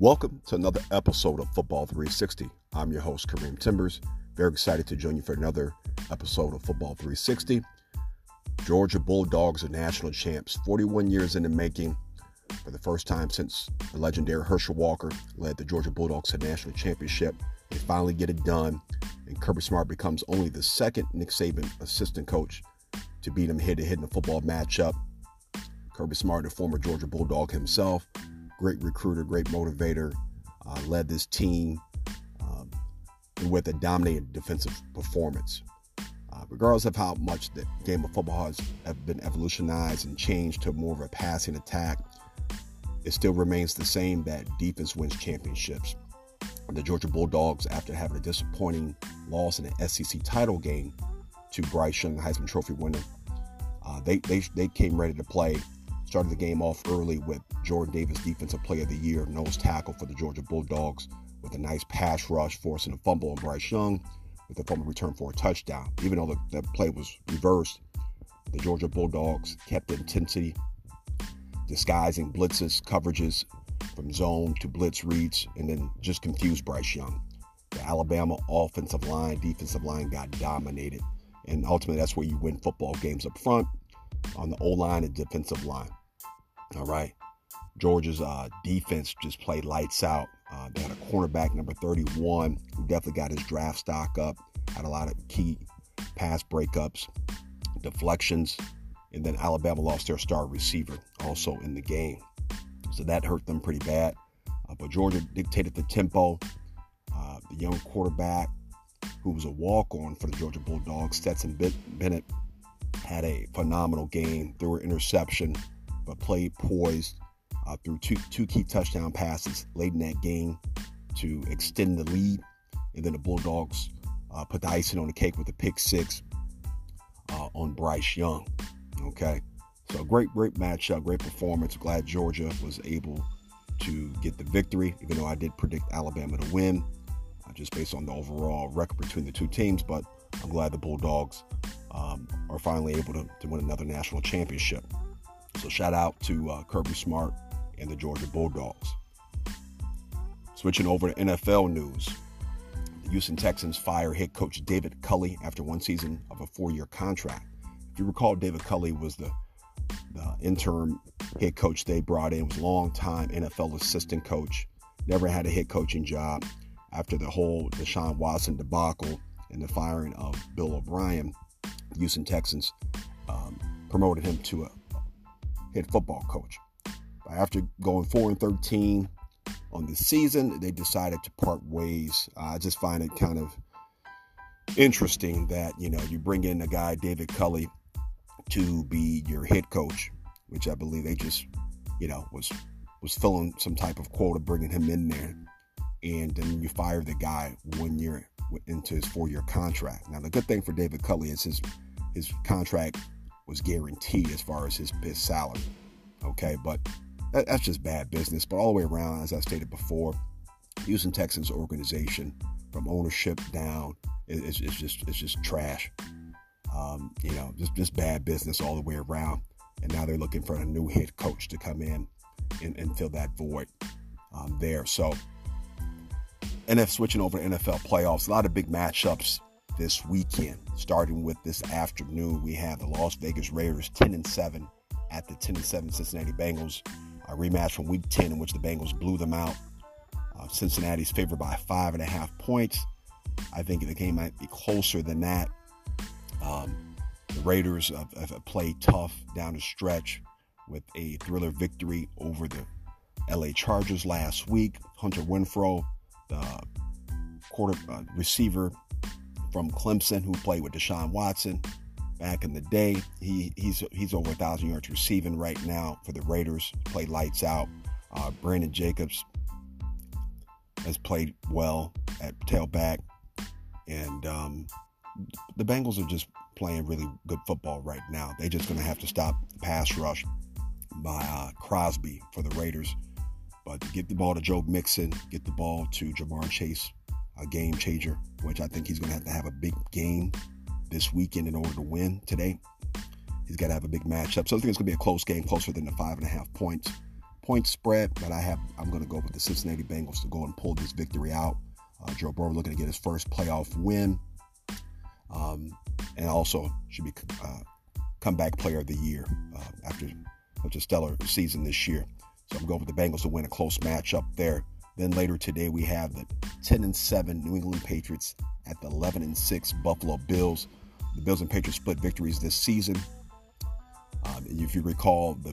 Welcome to another episode of Football 360. I'm your host, Kareem Timbers. Very excited to join you for another episode of Football 360. Georgia Bulldogs are national champs, 41 years in the making. For the first time since the legendary Herschel Walker led the Georgia Bulldogs to national championship, they finally get it done, and Kirby Smart becomes only the second Nick Saban assistant coach to beat him head to head in a football matchup. Kirby Smart, a former Georgia Bulldog himself, great recruiter, great motivator, uh, led this team um, with a dominating defensive performance. Uh, regardless of how much the game of football has been evolutionized and changed to more of a passing attack, it still remains the same that defense wins championships. The Georgia Bulldogs, after having a disappointing loss in the SEC title game to Bryce Young, Heisman Trophy winner, uh, they, they, they came ready to play started the game off early with Jordan Davis, Defensive Player of the Year, nose tackle for the Georgia Bulldogs, with a nice pass rush, forcing a fumble on Bryce Young, with a fumble return for a touchdown. Even though the, the play was reversed, the Georgia Bulldogs kept intensity, disguising blitzes, coverages from zone to blitz reads, and then just confused Bryce Young. The Alabama offensive line, defensive line got dominated. And ultimately, that's where you win football games up front on the O line and defensive line. All right. Georgia's uh, defense just played lights out. Uh, they had a cornerback, number 31, who definitely got his draft stock up, had a lot of key pass breakups, deflections, and then Alabama lost their star receiver also in the game. So that hurt them pretty bad. Uh, but Georgia dictated the tempo. Uh, the young quarterback, who was a walk on for the Georgia Bulldogs, Stetson Bennett, had a phenomenal game. Threw an interception, but played poised uh, through two, two key touchdown passes late in that game to extend the lead. And then the Bulldogs uh, put the icing on the cake with a pick six uh, on Bryce Young. Okay. So great, great matchup, great performance. Glad Georgia was able to get the victory, even though I did predict Alabama to win, uh, just based on the overall record between the two teams. But I'm glad the Bulldogs um, are finally able to, to win another national championship. So shout out to uh, Kirby Smart and the Georgia Bulldogs. Switching over to NFL news. The Houston Texans fire head coach David Culley after one season of a four-year contract. If you recall, David Culley was the, the interim head coach they brought in, was a long-time NFL assistant coach, never had a head coaching job after the whole Deshaun Watson debacle and the firing of Bill O'Brien. Houston Texans um, promoted him to a head football coach. After going 4 and 13 on the season, they decided to part ways. Uh, I just find it kind of interesting that, you know, you bring in a guy, David Culley, to be your head coach, which I believe they just, you know, was was filling some type of quota, bringing him in there. And then you fire the guy one year into his four year contract. Now, the good thing for David Culley is his his contract was guaranteed as far as his, his salary. Okay, but that, that's just bad business. But all the way around, as I stated before, Houston Texans organization from ownership down is, just it's just trash. Um, you know, just just bad business all the way around. And now they're looking for a new head coach to come in and, and fill that void um, there. So, NF switching over to NFL playoffs, a lot of big matchups this weekend. Starting with this afternoon, we have the Las Vegas Raiders 10 and 7 at the 10 and 7 Cincinnati Bengals. A rematch from Week 10 in which the Bengals blew them out. Uh, Cincinnati's favored by five and a half points. I think the game might be closer than that. Um, the Raiders have, have, played tough down the stretch with a thriller victory over the LA Chargers last week. Hunter Renfrow, the quarter uh, receiver from Clemson who played with Deshaun Watson back in the day. He he's he's over a thousand yards receiving right now for the Raiders. Play lights out. Uh, Brandon Jacobs has played well at tailback, and um, the Bengals are just playing really good football right now. They're just going to have to stop the pass rush by uh, Crosby for the Raiders. But get the ball to Joe Mixon, get the ball to Ja'Marr Chase, a game changer, which I think he's going to have to have a big game this weekend in order to win today. He's got to have a big matchup. So I think it's going to be a close game, closer than the five and a half points. point spread, but I have I'm going to go with the Cincinnati Bengals to go and pull this victory out. Uh, Joe Burrow looking to get his first playoff win, um, and also should be uh, comeback player of the year uh, after such a stellar season this year. So I'm going with the Bengals to win a close matchup there. Then later today we have the 10 and 7 New England Patriots at the 11 and 6 Buffalo Bills. The Bills and Patriots split victories this season. Um, if you recall, the,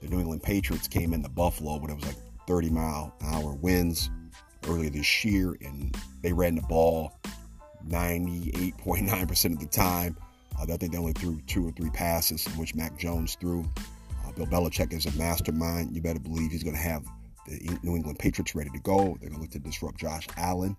the New England Patriots came into Buffalo when it was like 30 mile an hour winds earlier this year, and they ran the ball 98.9% of the time. Uh, I think they only threw two or three passes, in which Mac Jones threw. Uh, Bill Belichick is a mastermind. You better believe he's going to have the New England Patriots ready to go. They're going to look to disrupt Josh Allen.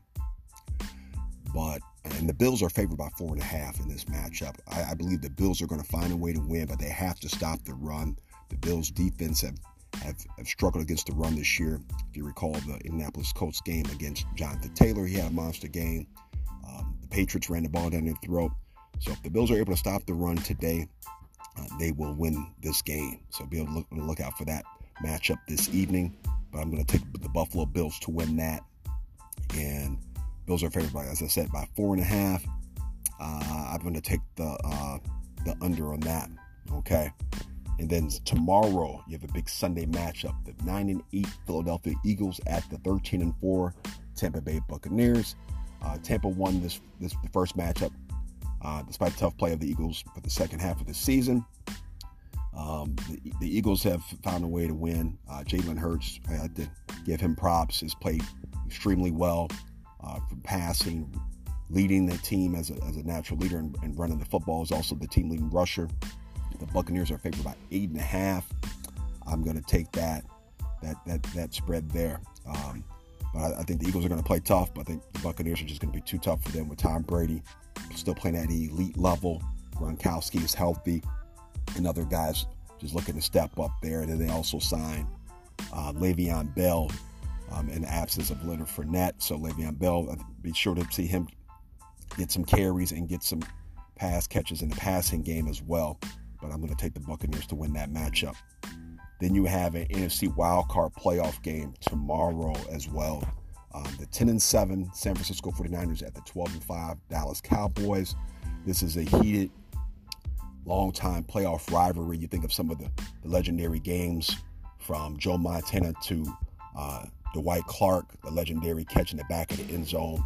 But and the Bills are favored by four and a half in this matchup. I, I believe the Bills are going to find a way to win, but they have to stop the run. The Bills' defense have, have, have struggled against the run this year. If you recall the Indianapolis Colts game against Jonathan Taylor, he had a monster game. Um, the Patriots ran the ball down their throat. So if the Bills are able to stop the run today, uh, they will win this game. So be able to look, look out for that matchup this evening. But I'm going to take the Buffalo Bills to win that. And Bills are favored by, as I said, by four and a half. Uh, I'm going to take the uh, the under on that. Okay. And then tomorrow you have a big Sunday matchup: the nine and eight Philadelphia Eagles at the 13 and four Tampa Bay Buccaneers. Uh, Tampa won this this the first matchup uh, despite the tough play of the Eagles for the second half of the season. Um, the, the, Eagles have found a way to win. Uh, Jalen Hurts, I had to give him props, has played extremely well uh, passing, leading the team as a, as a natural leader and, and, running the football. Is also the team leading rusher. The Buccaneers are favored by eight and a half. I'm going to take that that that that spread there. Um, but I, I, think the Eagles are going to play tough. But I think the Buccaneers are just going to be too tough for them with Tom Brady still playing at elite level. Gronkowski is healthy, and other guys just looking to step up there. And then they also signed uh, Le'Veon Bell um, in the absence of Leonard Fournette. So Le'Veon Bell, be sure to see him get some carries and get some pass catches in the passing game as well. But I'm going to take the Buccaneers to win that matchup. Then you have an NFC wildcard playoff game tomorrow as well. Um, the 10 and 7 San Francisco 49ers at the 12 and 5 Dallas Cowboys. This is a heated, long time playoff rivalry. You think of some of the, the legendary games from Joe Montana to uh, Dwight Clark, the legendary catch in the back of the end zone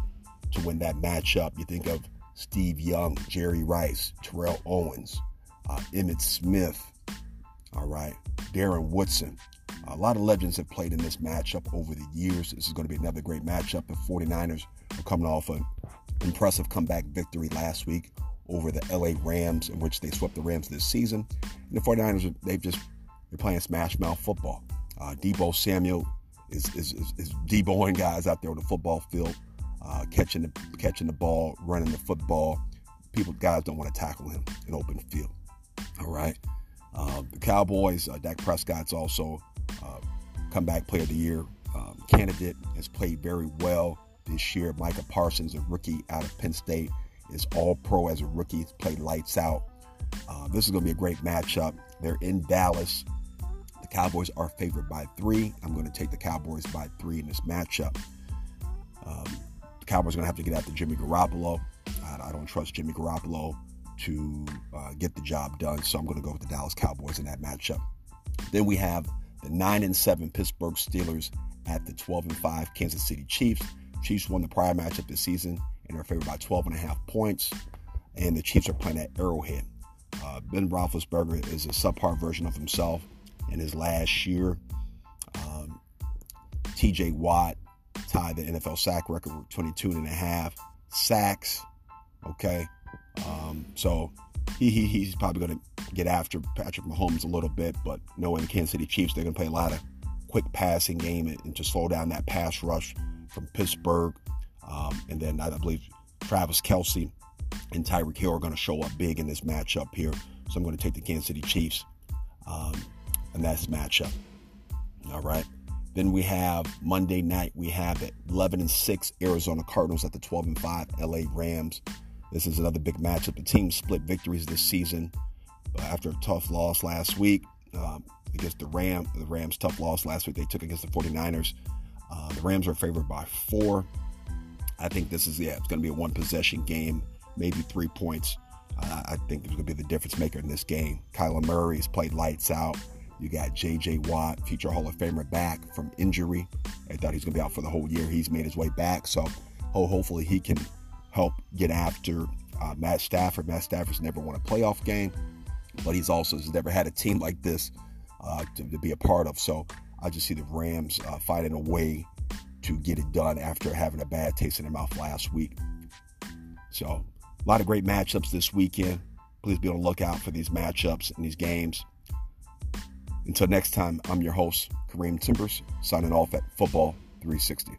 to win that matchup. You think of Steve Young, Jerry Rice, Terrell Owens, uh, Emmitt Smith, all right, Darren Woodson. A lot of legends have played in this matchup over the years. This is going to be another great matchup. The 49ers are coming off an impressive comeback victory last week over the LA Rams, in which they swept the Rams this season. And the 49ers, they've just, they're playing smash mouth football. Uh, Deebo Samuel is, is, is, is Deeboing guys out there on the football field, uh, catching, the, catching the ball, running the football. People, guys don't want to tackle him in open field. All right. Uh, the Cowboys, uh, Dak Prescott's also uh, comeback player of the year um, candidate, has played very well this year. Micah Parsons, a rookie out of Penn State, is all pro as a rookie. He's played lights out. Uh, this is going to be a great matchup. They're in Dallas. Cowboys are favored by three. I'm going to take the Cowboys by three in this matchup. Um, the Cowboys are going to have to get after Jimmy Garoppolo. I, I don't trust Jimmy Garoppolo to uh, get the job done, so I'm going to go with the Dallas Cowboys in that matchup. Then we have the 9 and 7 Pittsburgh Steelers at the 12 and 5 Kansas City Chiefs. Chiefs won the prior matchup this season and are favored by 12 and a half points. And the Chiefs are playing at Arrowhead. Uh, ben Roethlisberger is a subpar version of himself in his last year. Um, TJ Watt tied the NFL sack record with 22 and a half sacks. Okay. Um, so he, he he's probably going to get after Patrick Mahomes a little bit, but knowing the Kansas City Chiefs, they're going to play a lot of quick passing game and, and to slow down that pass rush from Pittsburgh. Um, and then I believe Travis Kelce and Tyreek Hill are going to show up big in this matchup here. So I'm going to take the Kansas City Chiefs um, in that matchup. All right. Then we have Monday night. We have the 11 and 6 Arizona Cardinals at the 12 and 5 LA Rams. This is another big matchup. The team split victories this season after a tough loss last week. Um, against the Ram. The Rams tough loss last week they took against the 49ers. Uh, the Rams are favored by four. I think this is yeah, it's going to be a one possession game, maybe three points. Uh, I think it's going to be the difference maker in this game. Kyler Murray has played lights out. You got J.J. Watt, future Hall of Famer, back from injury. I thought he was going to be out for the whole year. He's made his way back, so oh, hopefully he can help get after uh, Matt Stafford. Matt Stafford's never won a playoff game, but he's also never had a team like this uh, to, to, be a part of. So I just see the Rams uh, a way to get it done after having a bad taste in their mouth last week. So a lot of great matchups this weekend. Please be on the lookout for these matchups and these games. Until next time, I'm your host, Kareem Timbers, signing off at Football 360.